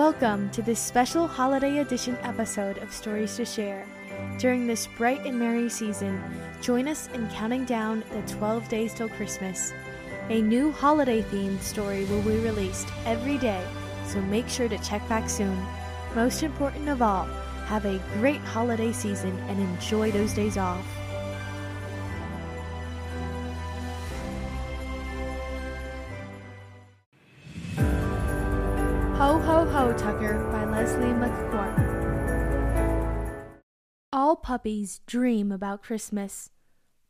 Welcome to this special holiday edition episode of Stories to Share. During this bright and merry season, join us in counting down the 12 days till Christmas. A new holiday themed story will be released every day, so make sure to check back soon. Most important of all, have a great holiday season and enjoy those days off. Ho Ho Ho Tucker by Leslie McGuirk. All puppies dream about Christmas.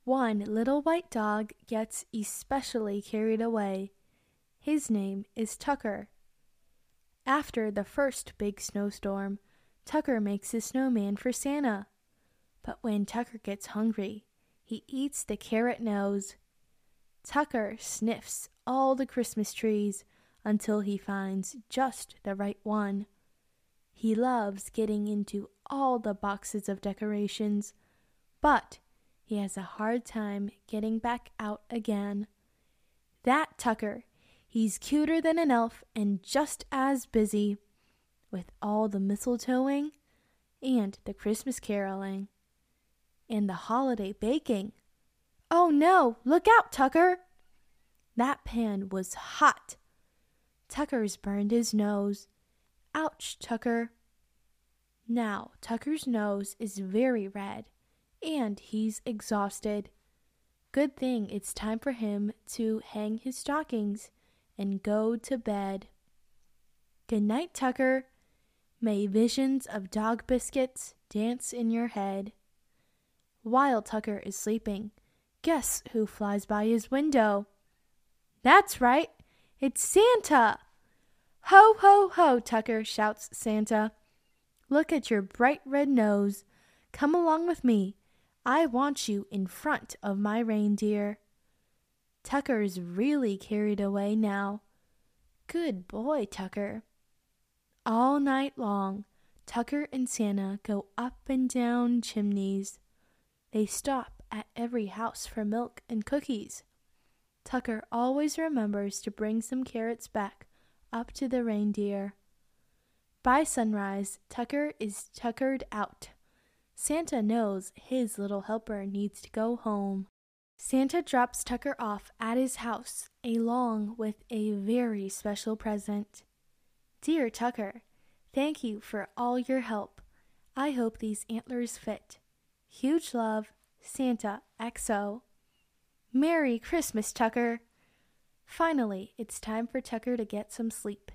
One little white dog gets especially carried away. His name is Tucker. After the first big snowstorm, Tucker makes a snowman for Santa. But when Tucker gets hungry, he eats the carrot nose. Tucker sniffs all the Christmas trees until he finds just the right one. He loves getting into all the boxes of decorations, but he has a hard time getting back out again. That Tucker, he's cuter than an elf and just as busy with all the mistletoeing and the Christmas caroling and the holiday baking. Oh no, look out, Tucker! That pan was hot Tucker's burned his nose. Ouch, Tucker. Now, Tucker's nose is very red, and he's exhausted. Good thing it's time for him to hang his stockings and go to bed. Good night, Tucker. May visions of dog biscuits dance in your head. While Tucker is sleeping, guess who flies by his window? That's right, it's Santa! Ho, ho, ho, Tucker, shouts Santa. Look at your bright red nose. Come along with me. I want you in front of my reindeer. Tucker's really carried away now. Good boy, Tucker. All night long, Tucker and Santa go up and down chimneys. They stop at every house for milk and cookies. Tucker always remembers to bring some carrots back up to the reindeer. By sunrise, Tucker is tuckered out. Santa knows his little helper needs to go home. Santa drops Tucker off at his house along with a very special present. Dear Tucker, thank you for all your help. I hope these antlers fit. Huge love, Santa XO. Merry Christmas, Tucker! Finally, it's time for Tucker to get some sleep.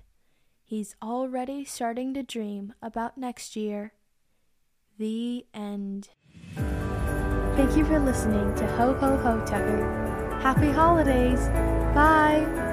He's already starting to dream about next year. The end. Thank you for listening to Ho Ho Ho Tucker. Happy holidays! Bye!